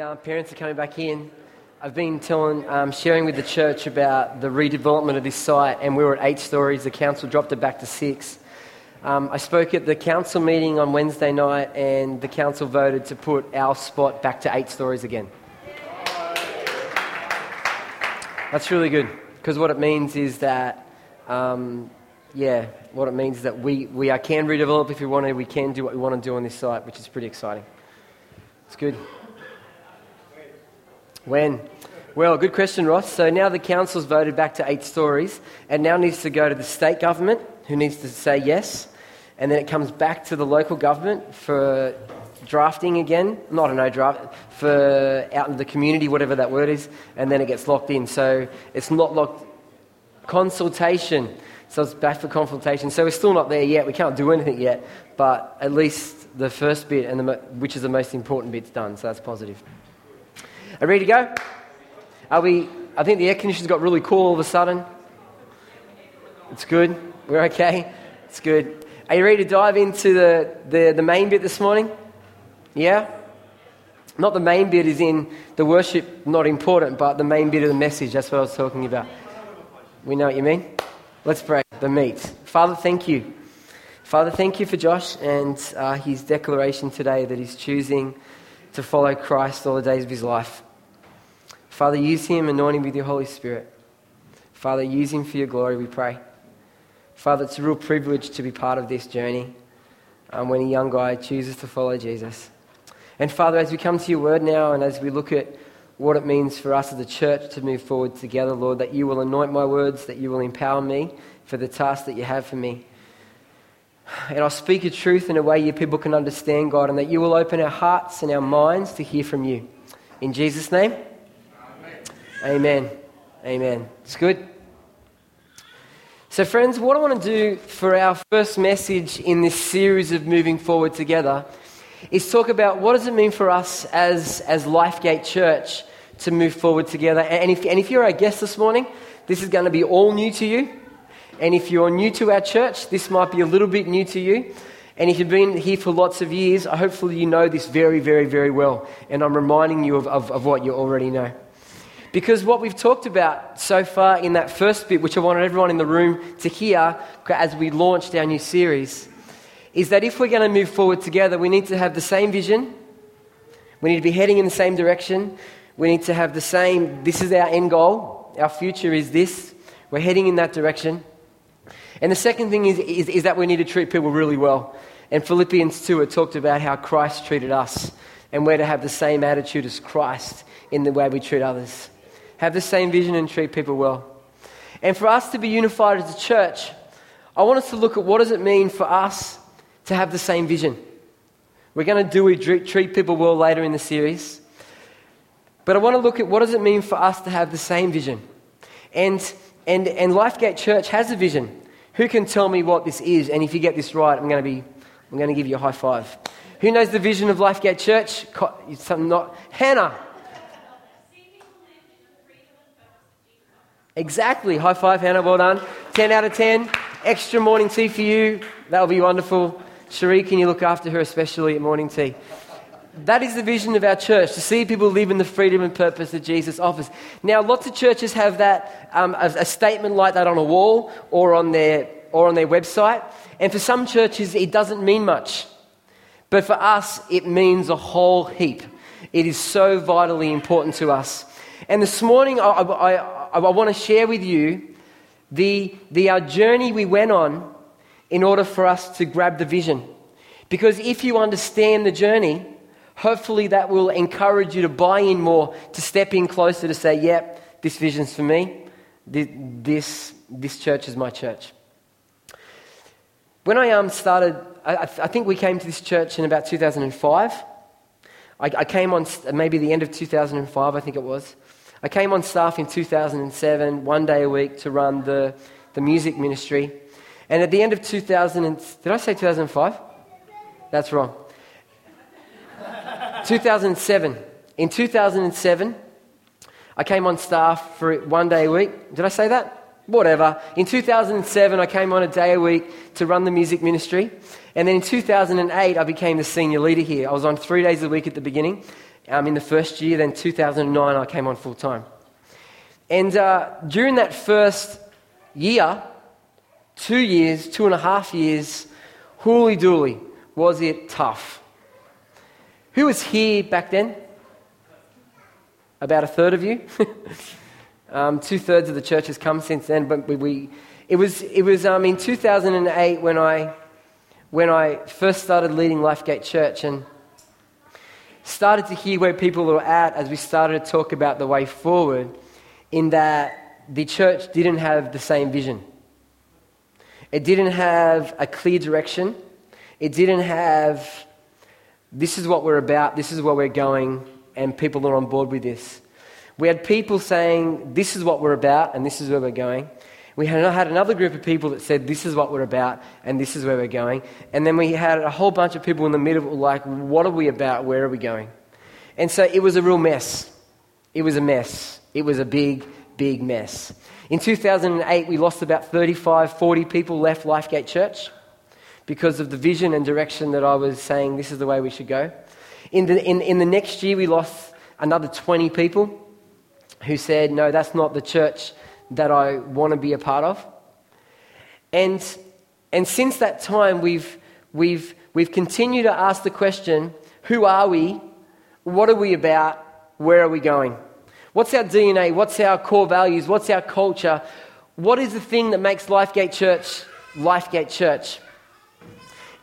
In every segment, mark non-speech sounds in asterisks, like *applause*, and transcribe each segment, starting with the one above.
Parents are coming back in. I've been telling, um, sharing with the church about the redevelopment of this site, and we were at eight stories. The council dropped it back to six. Um, I spoke at the council meeting on Wednesday night, and the council voted to put our spot back to eight stories again. That's really good because what it means is that, um, yeah, what it means is that we, we are, can redevelop if we want to. We can do what we want to do on this site, which is pretty exciting. It's good. When? Well, good question, Ross. So now the council's voted back to eight stories, and now needs to go to the state government, who needs to say yes, and then it comes back to the local government for drafting again. Not a no draft for out in the community, whatever that word is, and then it gets locked in. So it's not locked. Consultation. So it's back for consultation. So we're still not there yet. We can't do anything yet, but at least the first bit, and the, which is the most important bit's done. So that's positive. Are ready to go? Are we? I think the air conditioners got really cool all of a sudden. It's good. We're okay. It's good. Are you ready to dive into the, the, the main bit this morning? Yeah? Not the main bit is in the worship, not important, but the main bit of the message. That's what I was talking about. We know what you mean? Let's pray. The meat. Father, thank you. Father, thank you for Josh and uh, his declaration today that he's choosing to follow Christ all the days of his life. Father, use him, anoint him with your Holy Spirit. Father, use him for your glory, we pray. Father, it's a real privilege to be part of this journey um, when a young guy chooses to follow Jesus. And Father, as we come to your word now and as we look at what it means for us as a church to move forward together, Lord, that you will anoint my words, that you will empower me for the task that you have for me. And I'll speak your truth in a way your people can understand, God, and that you will open our hearts and our minds to hear from you. In Jesus' name. Amen. Amen. It's good. So, friends, what I want to do for our first message in this series of moving forward together is talk about what does it mean for us as, as Lifegate Church to move forward together. And if, and if you're our guest this morning, this is going to be all new to you. And if you're new to our church, this might be a little bit new to you. And if you've been here for lots of years, I hopefully you know this very, very, very well. And I'm reminding you of, of, of what you already know. Because what we've talked about so far in that first bit, which I wanted everyone in the room to hear as we launched our new series, is that if we're going to move forward together, we need to have the same vision. We need to be heading in the same direction. We need to have the same, this is our end goal. Our future is this. We're heading in that direction. And the second thing is, is, is that we need to treat people really well. And Philippians 2, it talked about how Christ treated us. And we're to have the same attitude as Christ in the way we treat others have the same vision and treat people well. And for us to be unified as a church, I want us to look at what does it mean for us to have the same vision. We're going to do we treat people well later in the series. But I want to look at what does it mean for us to have the same vision. And, and, and Lifegate Church has a vision. Who can tell me what this is? And if you get this right, I'm going to, be, I'm going to give you a high five. Who knows the vision of Lifegate Church? Something not. Hannah. Exactly. High five, Hannah. Well done. 10 out of 10. Extra morning tea for you. That'll be wonderful. Cherie, can you look after her, especially at morning tea? That is the vision of our church, to see people live in the freedom and purpose that Jesus offers. Now, lots of churches have that, um, a, a statement like that on a wall or on, their, or on their website. And for some churches, it doesn't mean much. But for us, it means a whole heap. It is so vitally important to us. And this morning, I, I, I, want to share with you the, the uh, journey we went on in order for us to grab the vision. Because if you understand the journey, hopefully that will encourage you to buy in more, to step in closer, to say, yep, this vision's for me. This, this church is my church. When I um, started, I, I think we came to this church in about 2005. I, I came on maybe the end of 2005, I think it was. I came on staff in 2007, one day a week, to run the, the music ministry. And at the end of 2000, and, did I say 2005? That's wrong. *laughs* 2007. In 2007, I came on staff for one day a week. Did I say that? Whatever. In 2007, I came on a day a week to run the music ministry. And then in 2008, I became the senior leader here. I was on three days a week at the beginning. Um, in the first year. Then 2009, I came on full time. And uh, during that first year, two years, two and a half years, hooly dooly, was it tough. Who was here back then? About a third of you. *laughs* um, two thirds of the church has come since then, but we, we it was, it was um, in 2008 when I, when I first started leading Lifegate Church and started to hear where people were at as we started to talk about the way forward, in that the church didn't have the same vision. It didn't have a clear direction. It didn't have, this is what we're about, this is where we're going, and people are on board with this. We had people saying, this is what we're about, and this is where we're going. We had another group of people that said, This is what we're about and this is where we're going. And then we had a whole bunch of people in the middle like, What are we about? Where are we going? And so it was a real mess. It was a mess. It was a big, big mess. In 2008, we lost about 35, 40 people left Lifegate Church because of the vision and direction that I was saying this is the way we should go. In the, in, in the next year, we lost another 20 people who said, No, that's not the church that I want to be a part of. And, and since that time, we've, we've, we've continued to ask the question who are we? What are we about? Where are we going? What's our DNA? What's our core values? What's our culture? What is the thing that makes Lifegate Church Lifegate Church?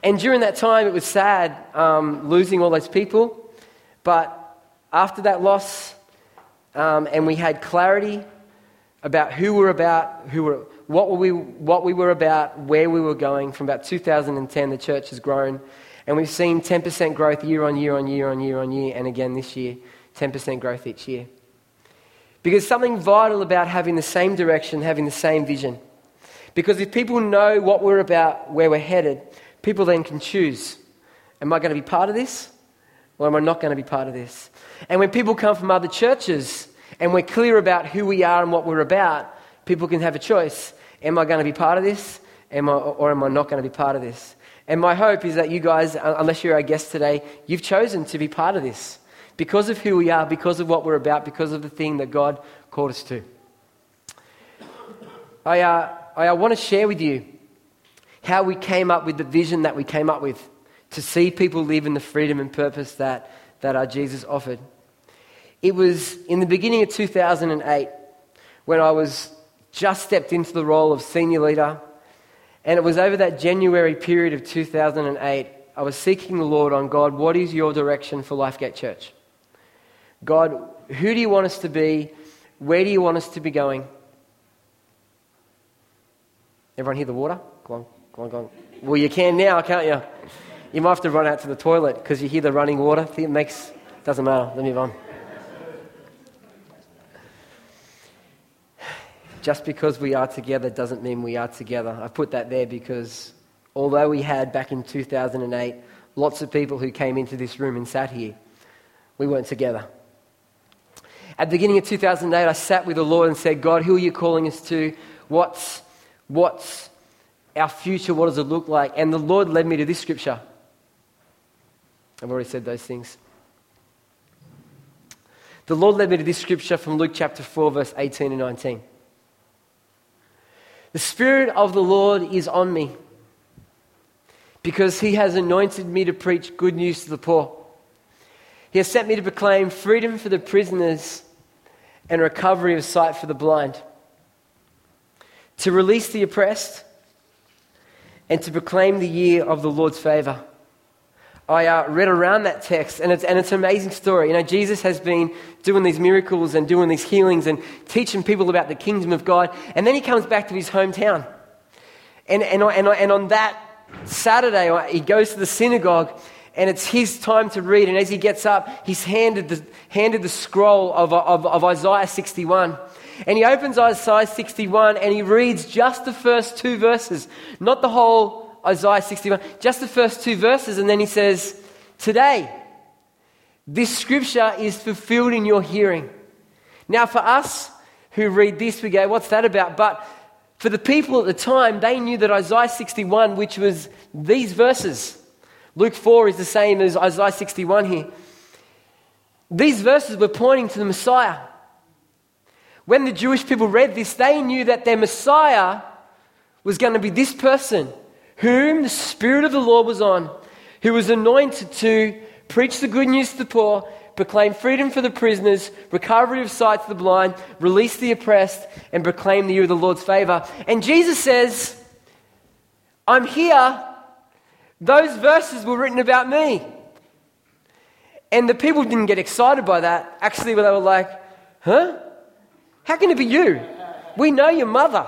And during that time, it was sad um, losing all those people. But after that loss, um, and we had clarity about who we're about, who we're, what, were we, what we were about, where we were going. From about 2010, the church has grown. And we've seen 10% growth year on year on year on year on year. And again this year, 10% growth each year. Because something vital about having the same direction, having the same vision. Because if people know what we're about, where we're headed, people then can choose Am I going to be part of this? Or am I not going to be part of this? And when people come from other churches, and we're clear about who we are and what we're about, people can have a choice. Am I going to be part of this? Am I, or am I not going to be part of this? And my hope is that you guys, unless you're our guest today, you've chosen to be part of this because of who we are, because of what we're about, because of the thing that God called us to. I, uh, I want to share with you how we came up with the vision that we came up with to see people live in the freedom and purpose that, that our Jesus offered. It was in the beginning of 2008 when I was just stepped into the role of senior leader. And it was over that January period of 2008, I was seeking the Lord on God, what is your direction for Lifegate Church? God, who do you want us to be? Where do you want us to be going? Everyone hear the water? Go on, go on, go on. Well, you can now, can't you? You might have to run out to the toilet because you hear the running water. It makes, doesn't matter. Let me move on. Just because we are together doesn't mean we are together. I put that there because although we had back in 2008 lots of people who came into this room and sat here, we weren't together. At the beginning of 2008, I sat with the Lord and said, God, who are you calling us to? What's, what's our future? What does it look like? And the Lord led me to this scripture. I've already said those things. The Lord led me to this scripture from Luke chapter 4, verse 18 and 19. The Spirit of the Lord is on me because he has anointed me to preach good news to the poor. He has sent me to proclaim freedom for the prisoners and recovery of sight for the blind, to release the oppressed, and to proclaim the year of the Lord's favor. I uh, read around that text, and it's, and it's an amazing story. You know, Jesus has been doing these miracles and doing these healings and teaching people about the kingdom of God, and then he comes back to his hometown. And, and, and, and on that Saturday, he goes to the synagogue, and it's his time to read. And as he gets up, he's handed the, handed the scroll of, of, of Isaiah 61. And he opens Isaiah 61 and he reads just the first two verses, not the whole Isaiah 61, just the first two verses, and then he says, Today, this scripture is fulfilled in your hearing. Now, for us who read this, we go, What's that about? But for the people at the time, they knew that Isaiah 61, which was these verses, Luke 4 is the same as Isaiah 61 here. These verses were pointing to the Messiah. When the Jewish people read this, they knew that their Messiah was going to be this person whom the Spirit of the Lord was on, who was anointed to preach the good news to the poor, proclaim freedom for the prisoners, recovery of sight to the blind, release the oppressed, and proclaim the year of the Lord's favor. And Jesus says, I'm here. Those verses were written about me. And the people didn't get excited by that. Actually, they were like, huh? How can it be you? We know your mother.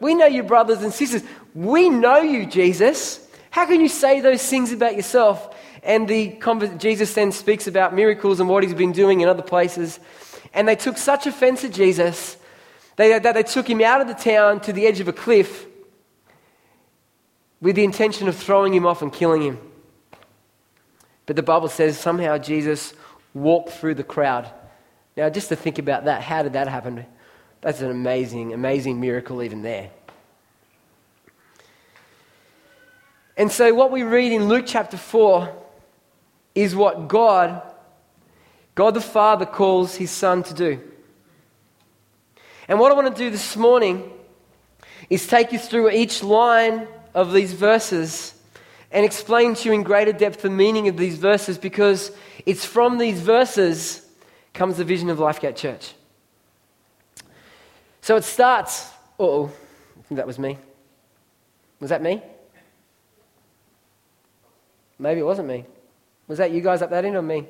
We know your brothers and sisters. We know you, Jesus. How can you say those things about yourself? And the Jesus then speaks about miracles and what he's been doing in other places. And they took such offense at Jesus that they, they took him out of the town to the edge of a cliff with the intention of throwing him off and killing him. But the Bible says somehow Jesus walked through the crowd. Now, just to think about that, how did that happen? That's an amazing, amazing miracle, even there. And so, what we read in Luke chapter 4 is what God, God the Father, calls his Son to do. And what I want to do this morning is take you through each line of these verses and explain to you in greater depth the meaning of these verses because it's from these verses comes the vision of Lifegate Church. So it starts. Oh, I think that was me. Was that me? Maybe it wasn't me. Was that you guys up that end or me?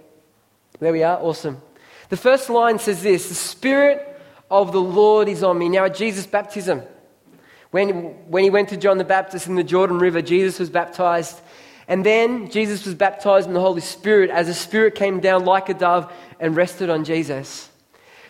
There we are. Awesome. The first line says this The Spirit of the Lord is on me. Now, at Jesus' baptism, when, when he went to John the Baptist in the Jordan River, Jesus was baptized. And then Jesus was baptized in the Holy Spirit as the Spirit came down like a dove and rested on Jesus.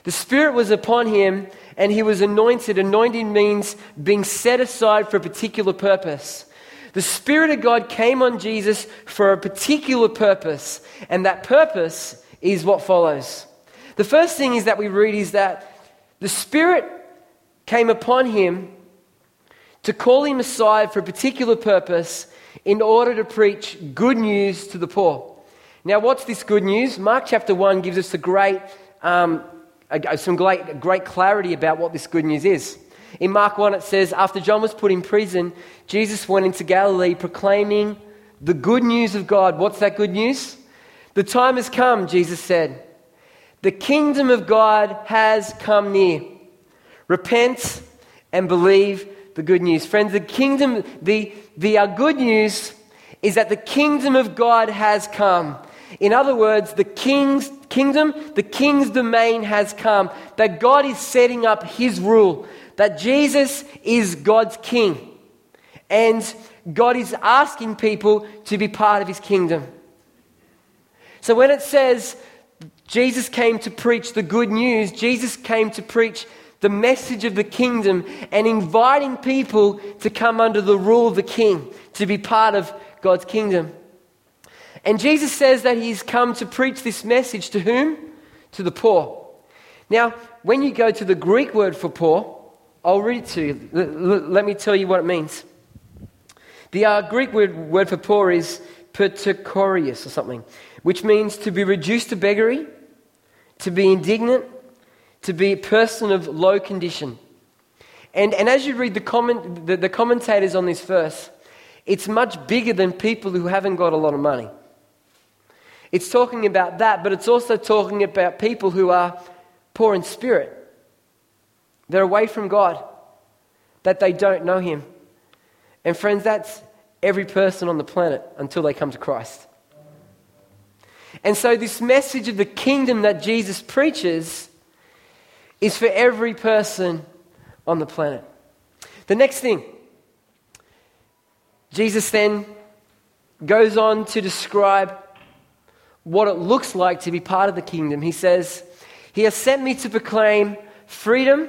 The Spirit was upon him and he was anointed. Anointing means being set aside for a particular purpose. The Spirit of God came on Jesus for a particular purpose, and that purpose is what follows. The first thing is that we read is that the Spirit came upon him to call him aside for a particular purpose in order to preach good news to the poor. Now, what's this good news? Mark chapter 1 gives us a great, um, some great, great clarity about what this good news is. In Mark 1, it says, After John was put in prison, Jesus went into Galilee proclaiming the good news of God. What's that good news? The time has come, Jesus said. The kingdom of God has come near. Repent and believe the good news. Friends, the kingdom, the, the uh, good news is that the kingdom of God has come. In other words, the king's kingdom, the king's domain has come. That God is setting up his rule that Jesus is God's king. And God is asking people to be part of his kingdom. So when it says Jesus came to preach the good news, Jesus came to preach the message of the kingdom and inviting people to come under the rule of the king, to be part of God's kingdom. And Jesus says that he's come to preach this message to whom? To the poor. Now, when you go to the Greek word for poor, I'll read it to you. Let me tell you what it means. The uh, Greek word, word for poor is pertikorius or something, which means to be reduced to beggary, to be indignant, to be a person of low condition. And, and as you read the, comment, the, the commentators on this verse, it's much bigger than people who haven't got a lot of money. It's talking about that, but it's also talking about people who are poor in spirit. They're away from God, that they don't know Him. And friends, that's every person on the planet until they come to Christ. And so, this message of the kingdom that Jesus preaches is for every person on the planet. The next thing, Jesus then goes on to describe what it looks like to be part of the kingdom. He says, He has sent me to proclaim freedom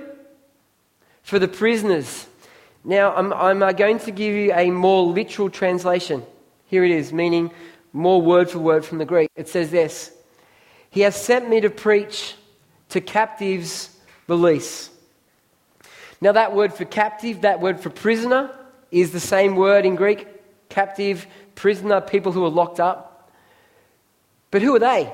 for the prisoners. Now, I'm, I'm going to give you a more literal translation. Here it is, meaning more word for word from the Greek. It says this He has sent me to preach to captives release. Now, that word for captive, that word for prisoner, is the same word in Greek captive, prisoner, people who are locked up. But who are they?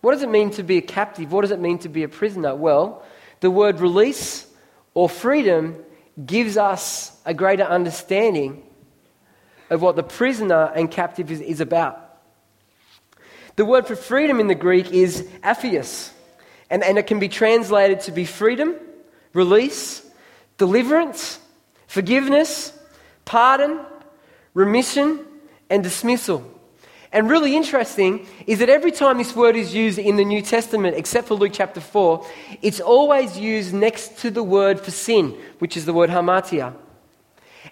What does it mean to be a captive? What does it mean to be a prisoner? Well, the word release or freedom gives us a greater understanding of what the prisoner and captive is, is about. The word for freedom in the Greek is aphios, and, and it can be translated to be freedom, release, deliverance, forgiveness, pardon, remission, and dismissal. And really interesting is that every time this word is used in the New Testament, except for Luke chapter 4, it's always used next to the word for sin, which is the word hamartia.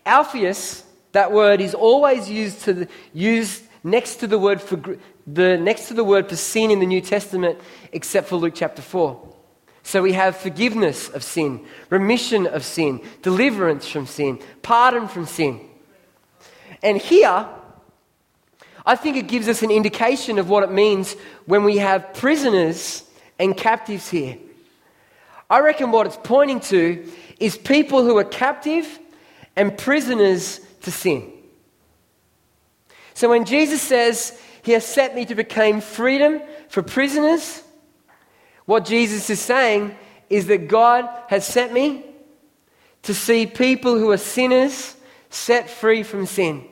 Aphios, that word, is always used, to used next to the word for the next to the word for sin in the New Testament, except for Luke chapter 4. So we have forgiveness of sin, remission of sin, deliverance from sin, pardon from sin. And here, I think it gives us an indication of what it means when we have prisoners and captives here. I reckon what it's pointing to is people who are captive and prisoners to sin. So when Jesus says, He has set me to proclaim freedom for prisoners, what Jesus is saying is that God has sent me to see people who are sinners set free from sin,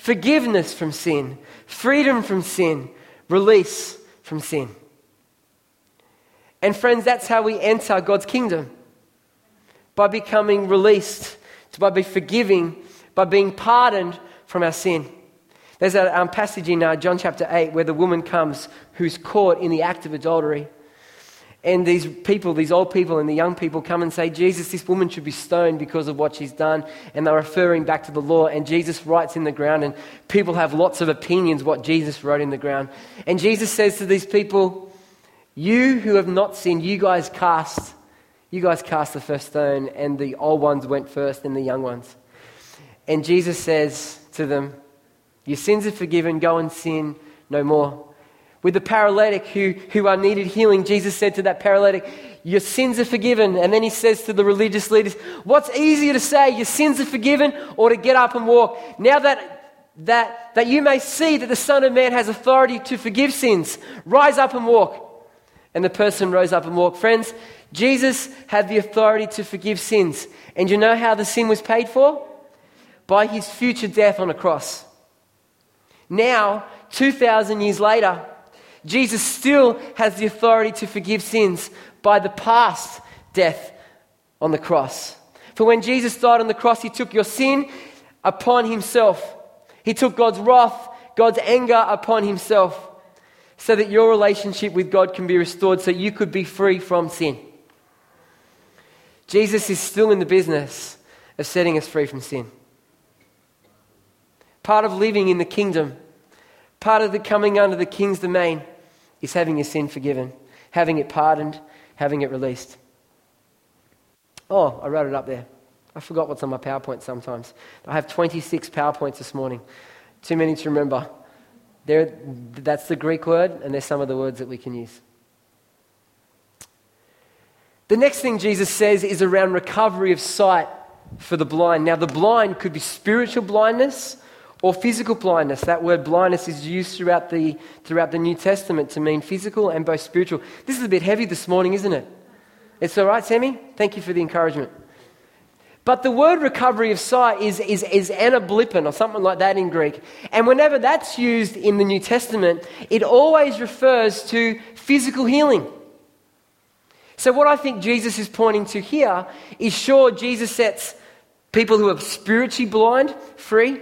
forgiveness from sin, freedom from sin, release from sin. And friends, that's how we enter God's kingdom by becoming released, by being forgiving, by being pardoned from our sin. There's a um, passage in uh, John chapter 8 where the woman comes who's caught in the act of adultery. And these people, these old people and the young people come and say, Jesus, this woman should be stoned because of what she's done. And they're referring back to the law. And Jesus writes in the ground, and people have lots of opinions what Jesus wrote in the ground. And Jesus says to these people, You who have not sinned, you guys cast, you guys cast the first stone. And the old ones went first, and the young ones. And Jesus says to them, your sins are forgiven, go and sin no more. With the paralytic who, who are needed healing, Jesus said to that paralytic, Your sins are forgiven. And then he says to the religious leaders, What's easier to say, your sins are forgiven, or to get up and walk? Now that, that, that you may see that the Son of Man has authority to forgive sins, rise up and walk. And the person rose up and walked. Friends, Jesus had the authority to forgive sins. And you know how the sin was paid for? By his future death on a cross. Now, 2,000 years later, Jesus still has the authority to forgive sins by the past death on the cross. For when Jesus died on the cross, he took your sin upon himself. He took God's wrath, God's anger upon himself, so that your relationship with God can be restored, so you could be free from sin. Jesus is still in the business of setting us free from sin. Part of living in the kingdom, part of the coming under the king's domain, is having your sin forgiven, having it pardoned, having it released. Oh, I wrote it up there. I forgot what's on my PowerPoint sometimes. I have 26 PowerPoints this morning. Too many to remember. There, that's the Greek word, and there's some of the words that we can use. The next thing Jesus says is around recovery of sight for the blind. Now, the blind could be spiritual blindness or physical blindness. That word blindness is used throughout the, throughout the New Testament to mean physical and both spiritual. This is a bit heavy this morning, isn't it? It's all right, Sammy? Thank you for the encouragement. But the word recovery of sight is, is, is anablipon or something like that in Greek. And whenever that's used in the New Testament, it always refers to physical healing. So, what I think Jesus is pointing to here is sure, Jesus sets people who are spiritually blind free,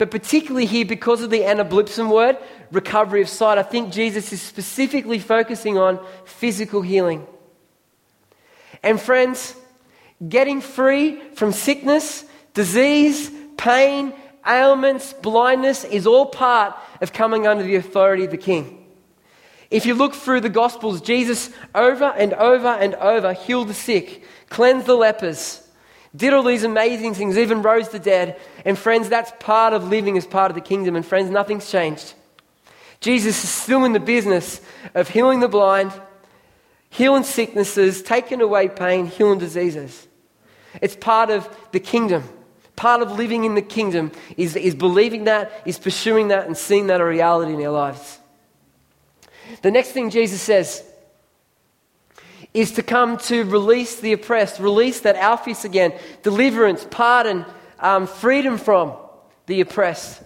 but particularly here, because of the anablipson word, recovery of sight, I think Jesus is specifically focusing on physical healing. And friends, getting free from sickness, disease, pain, ailments, blindness is all part of coming under the authority of the King. If you look through the Gospels, Jesus over and over and over healed the sick, cleansed the lepers, did all these amazing things, even rose the dead. And friends, that's part of living as part of the kingdom. And friends, nothing's changed. Jesus is still in the business of healing the blind, healing sicknesses, taking away pain, healing diseases. It's part of the kingdom. Part of living in the kingdom is, is believing that, is pursuing that, and seeing that a reality in our lives. The next thing Jesus says is to come to release the oppressed, release that Alpheus again, deliverance, pardon, um, freedom from the oppressed.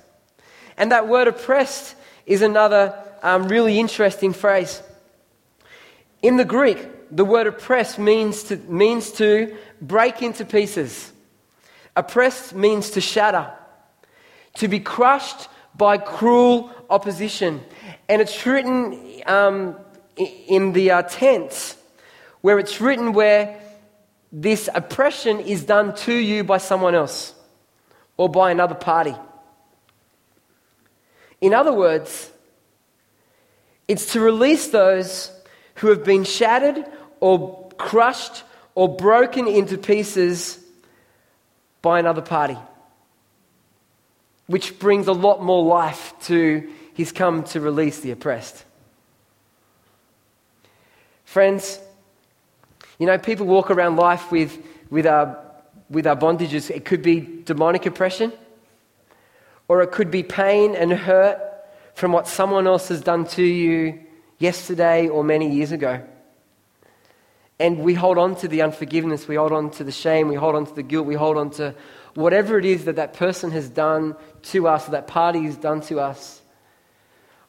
And that word oppressed is another um, really interesting phrase. In the Greek, the word oppressed means to, means to break into pieces. Oppressed means to shatter, to be crushed by cruel opposition. And it's written um, in the uh, tense, where it's written where this oppression is done to you by someone else or by another party. In other words, it's to release those who have been shattered or crushed or broken into pieces by another party, which brings a lot more life to He's come to release the oppressed. Friends, you know, people walk around life with, with, our, with our bondages. It could be demonic oppression, or it could be pain and hurt from what someone else has done to you yesterday or many years ago. And we hold on to the unforgiveness, we hold on to the shame, we hold on to the guilt, we hold on to whatever it is that that person has done to us, or that party has done to us,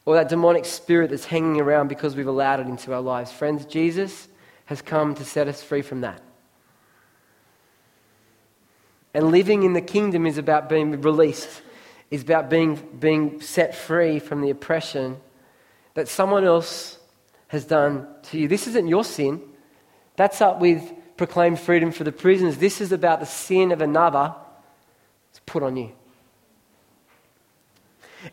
or that demonic spirit that's hanging around because we've allowed it into our lives. Friends, Jesus has come to set us free from that. And living in the kingdom is about being released, is about being, being set free from the oppression that someone else has done to you. This isn't your sin. That's up with proclaim freedom for the prisoners. This is about the sin of another It's put on you.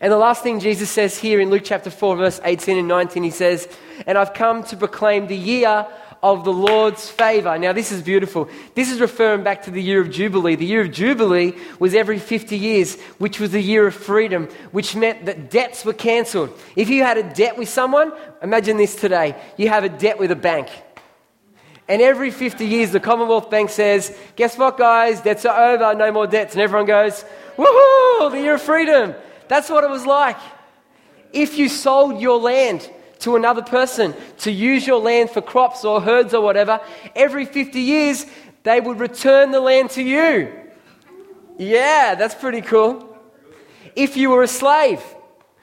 And the last thing Jesus says here in Luke chapter 4, verse 18 and 19, he says, And I've come to proclaim the year of the Lord's favor. Now, this is beautiful. This is referring back to the year of Jubilee. The year of Jubilee was every 50 years, which was the year of freedom, which meant that debts were cancelled. If you had a debt with someone, imagine this today you have a debt with a bank. And every 50 years, the Commonwealth Bank says, Guess what, guys? Debts are over, no more debts. And everyone goes, Woohoo, the year of freedom. That's what it was like. If you sold your land, to another person to use your land for crops or herds or whatever, every 50 years they would return the land to you. Yeah, that's pretty cool. If you were a slave,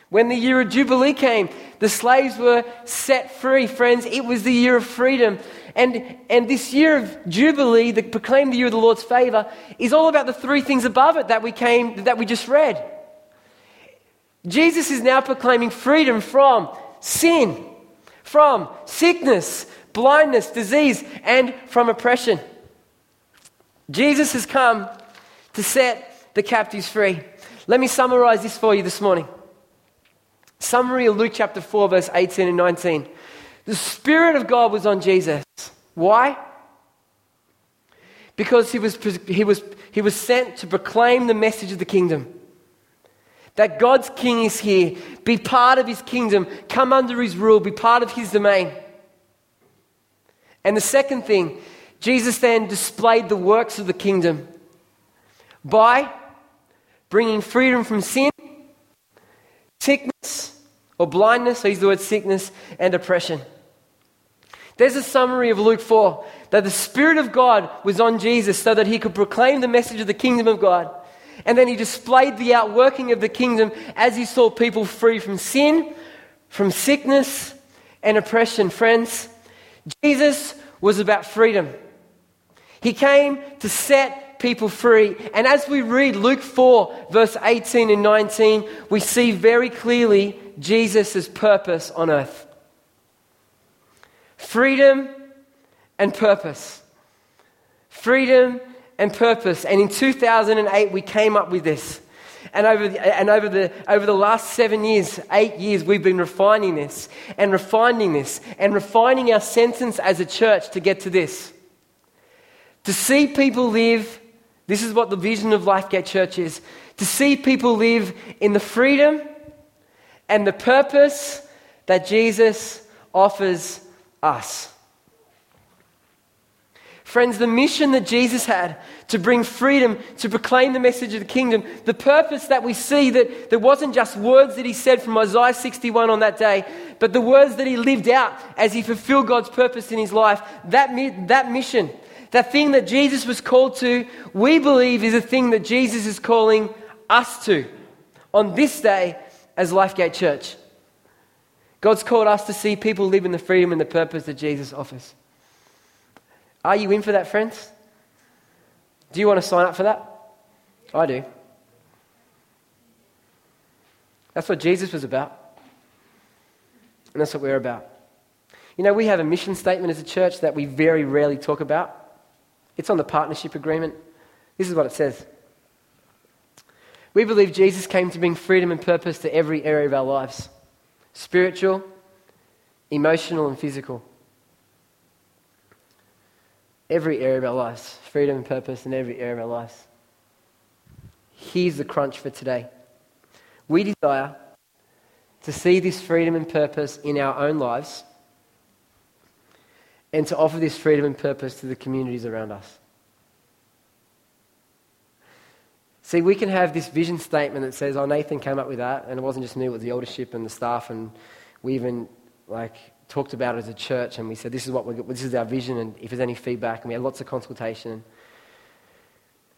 when the year of Jubilee came, the slaves were set free, friends. It was the year of freedom. And, and this year of Jubilee, that proclaimed the year of the Lord's favor, is all about the three things above it that we, came, that we just read. Jesus is now proclaiming freedom from sin, from sickness, blindness, disease, and from oppression. Jesus has come to set the captives free. Let me summarize this for you this morning. Summary of Luke chapter 4, verse 18 and 19. The Spirit of God was on Jesus. Why? Because he was, he was, he was sent to proclaim the message of the kingdom. That God's king is here. Be part of his kingdom. Come under his rule. Be part of his domain. And the second thing, Jesus then displayed the works of the kingdom by bringing freedom from sin, sickness or blindness, I use the word sickness, and oppression. There's a summary of Luke 4 that the Spirit of God was on Jesus so that he could proclaim the message of the kingdom of God. And then he displayed the outworking of the kingdom as he saw people free from sin, from sickness, and oppression. Friends, Jesus was about freedom. He came to set people free. And as we read Luke 4, verse 18 and 19, we see very clearly Jesus' purpose on earth freedom and purpose. Freedom and purpose. And in 2008, we came up with this. And over, the, and over the, over the last seven years, eight years, we've been refining this and refining this and refining our sentence as a church to get to this. To see people live, this is what the vision of Life Lifegate Church is to see people live in the freedom and the purpose that Jesus offers us. Friends, the mission that Jesus had to bring freedom, to proclaim the message of the kingdom, the purpose that we see that there wasn't just words that he said from Isaiah 61 on that day, but the words that he lived out as he fulfilled God's purpose in his life, that, that mission, that thing that Jesus was called to, we believe is a thing that Jesus is calling us to on this day as Lifegate Church. God's called us to see people live in the freedom and the purpose that Jesus offers. Are you in for that, friends? Do you want to sign up for that? I do. That's what Jesus was about. And that's what we're about. You know, we have a mission statement as a church that we very rarely talk about. It's on the partnership agreement. This is what it says We believe Jesus came to bring freedom and purpose to every area of our lives spiritual, emotional, and physical every area of our lives freedom and purpose in every area of our lives. Here's the crunch for today. We desire to see this freedom and purpose in our own lives and to offer this freedom and purpose to the communities around us. See, we can have this vision statement that says, oh, Nathan came up with that, and it wasn't just me, it was the eldership and the staff, and we even, like, talked about it as a church and we said, this is what we're, this is our vision and if there's any feedback and we had lots of consultation.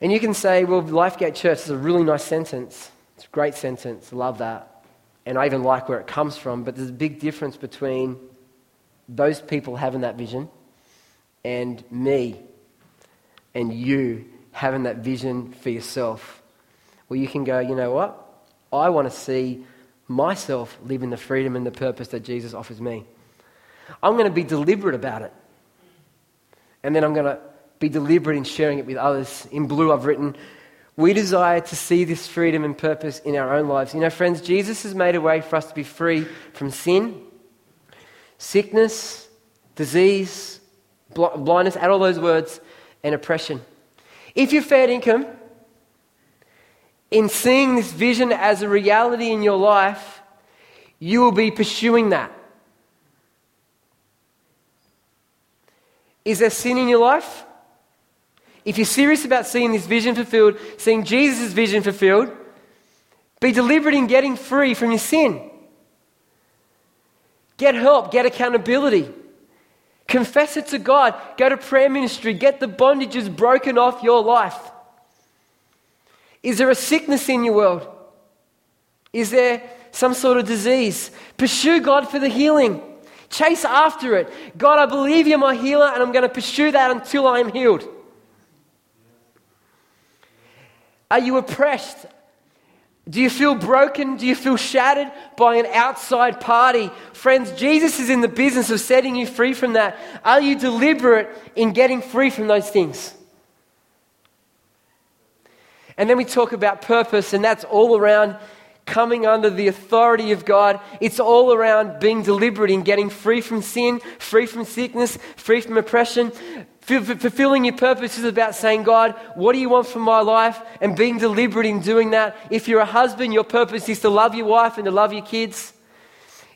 And you can say, well, Lifegate Church is a really nice sentence. It's a great sentence. I love that. And I even like where it comes from. But there's a big difference between those people having that vision and me and you having that vision for yourself. Where you can go, you know what? I want to see myself live in the freedom and the purpose that Jesus offers me. I'm going to be deliberate about it. And then I'm going to be deliberate in sharing it with others. In blue, I've written, We desire to see this freedom and purpose in our own lives. You know, friends, Jesus has made a way for us to be free from sin, sickness, disease, blindness, add all those words, and oppression. If you're fair income, in seeing this vision as a reality in your life, you will be pursuing that. Is there sin in your life? If you're serious about seeing this vision fulfilled, seeing Jesus' vision fulfilled, be deliberate in getting free from your sin. Get help, get accountability. Confess it to God. Go to prayer ministry. Get the bondages broken off your life. Is there a sickness in your world? Is there some sort of disease? Pursue God for the healing. Chase after it. God, I believe you're my healer, and I'm going to pursue that until I am healed. Are you oppressed? Do you feel broken? Do you feel shattered by an outside party? Friends, Jesus is in the business of setting you free from that. Are you deliberate in getting free from those things? And then we talk about purpose, and that's all around coming under the authority of God. It's all around being deliberate in getting free from sin, free from sickness, free from oppression. Fulfilling your purpose is about saying, God, what do you want from my life? And being deliberate in doing that. If you're a husband, your purpose is to love your wife and to love your kids.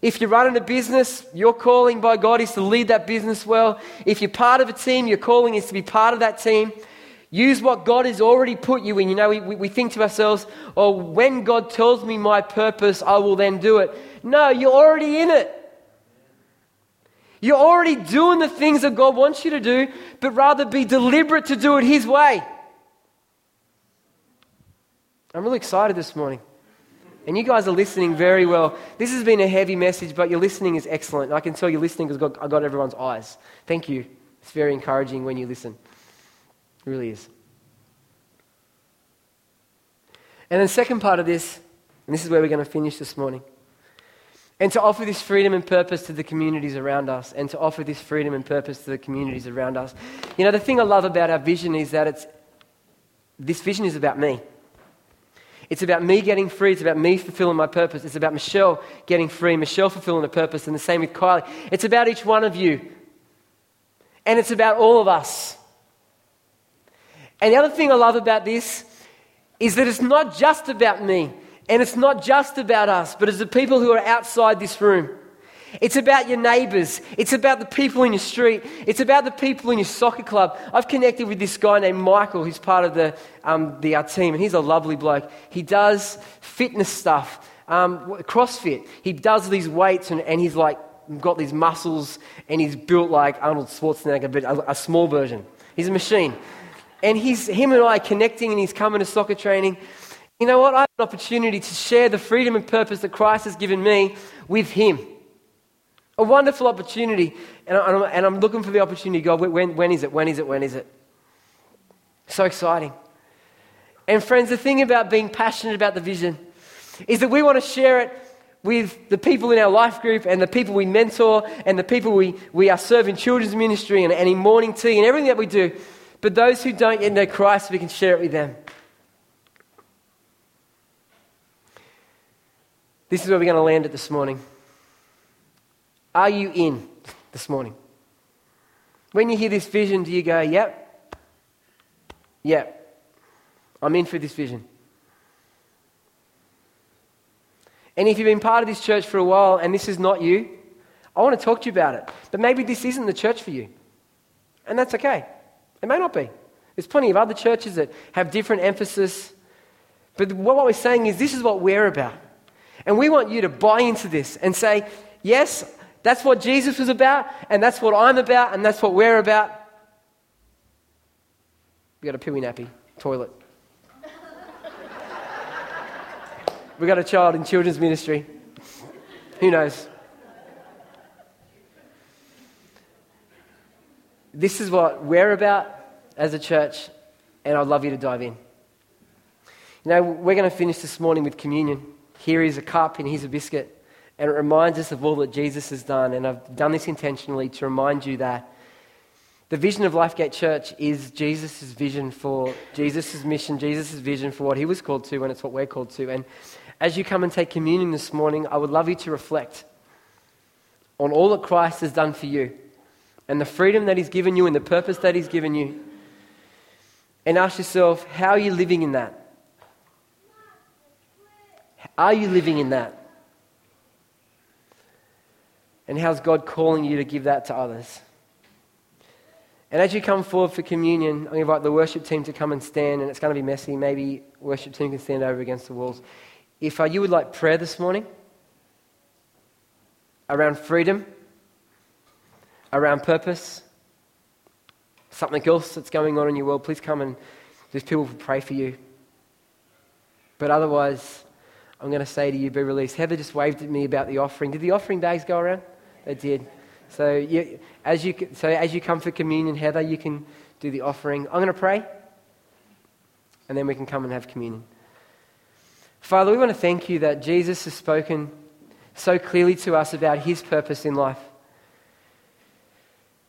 If you're running a business, your calling by God is to lead that business well. If you're part of a team, your calling is to be part of that team. Use what God has already put you in. You know, we, we think to ourselves, oh, when God tells me my purpose, I will then do it. No, you're already in it. You're already doing the things that God wants you to do, but rather be deliberate to do it His way. I'm really excited this morning. And you guys are listening very well. This has been a heavy message, but your listening is excellent. I can tell you're listening because I got everyone's eyes. Thank you. It's very encouraging when you listen. It really is. And then, second part of this, and this is where we're going to finish this morning. And to offer this freedom and purpose to the communities around us, and to offer this freedom and purpose to the communities around us. You know, the thing I love about our vision is that it's, this vision is about me. It's about me getting free. It's about me fulfilling my purpose. It's about Michelle getting free, Michelle fulfilling a purpose, and the same with Kylie. It's about each one of you. And it's about all of us. And the other thing I love about this is that it's not just about me and it's not just about us, but it's the people who are outside this room. It's about your neighbors. It's about the people in your street. It's about the people in your soccer club. I've connected with this guy named Michael, who's part of the, um, the, our team, and he's a lovely bloke. He does fitness stuff, um, CrossFit. He does these weights, and, and he's like got these muscles, and he's built like Arnold Schwarzenegger, but a, a small version. He's a machine. And he's, him and I connecting, and he's coming to soccer training. You know what? I have an opportunity to share the freedom and purpose that Christ has given me with him. A wonderful opportunity. And I'm, and I'm looking for the opportunity. God, when, when is it? When is it? When is it? So exciting. And friends, the thing about being passionate about the vision is that we want to share it with the people in our life group and the people we mentor and the people we, we are serving children's ministry and, and in morning tea and everything that we do. But those who don't yet know Christ, we can share it with them. This is where we're going to land it this morning. Are you in this morning? When you hear this vision, do you go, yep, yep, I'm in for this vision? And if you've been part of this church for a while and this is not you, I want to talk to you about it. But maybe this isn't the church for you. And that's okay. It may not be. There's plenty of other churches that have different emphasis. But what we're saying is this is what we're about. And we want you to buy into this and say, yes, that's what Jesus was about, and that's what I'm about, and that's what we're about. We got a pewy nappy, toilet. *laughs* we got a child in children's ministry. Who knows? This is what we're about as a church, and I'd love you to dive in. You know, we're going to finish this morning with communion. Here is a cup, and here's a biscuit. And it reminds us of all that Jesus has done. And I've done this intentionally to remind you that the vision of Lifegate Church is Jesus' vision for Jesus' mission, Jesus' vision for what he was called to, and it's what we're called to. And as you come and take communion this morning, I would love you to reflect on all that Christ has done for you and the freedom that he's given you and the purpose that he's given you. And ask yourself, how are you living in that? Are you living in that? And how's God calling you to give that to others? And as you come forward for communion, I invite the worship team to come and stand, and it's going to be messy. Maybe worship team can stand over against the walls. If uh, you would like prayer this morning around freedom, around purpose, something else that's going on in your world, please come and there's people will pray for you. But otherwise, I'm going to say to you, be released. Heather just waved at me about the offering. Did the offering bags go around? They did. So, you, as you, so as you come for communion, Heather, you can do the offering. I'm going to pray, and then we can come and have communion. Father, we want to thank you that Jesus has spoken so clearly to us about his purpose in life.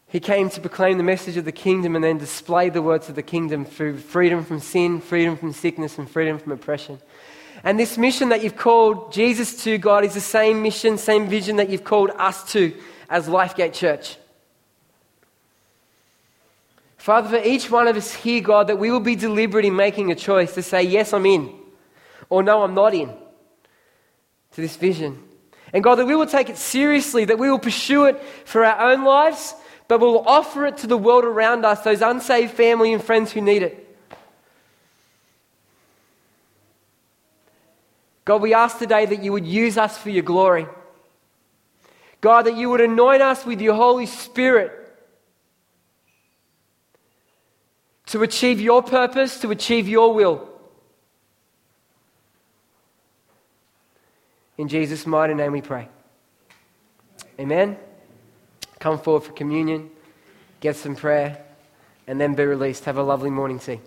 He came to proclaim the message of the kingdom and then display the words of the kingdom through freedom from sin, freedom from sickness, and freedom from oppression. And this mission that you've called Jesus to, God, is the same mission, same vision that you've called us to as Lifegate Church. Father, for each one of us here, God, that we will be deliberate in making a choice to say, Yes, I'm in, or No, I'm not in to this vision. And God, that we will take it seriously, that we will pursue it for our own lives, but we'll offer it to the world around us, those unsaved family and friends who need it. God, we ask today that you would use us for your glory. God, that you would anoint us with your Holy Spirit to achieve your purpose, to achieve your will. In Jesus' mighty name we pray. Amen. Come forward for communion, get some prayer, and then be released. Have a lovely morning tea.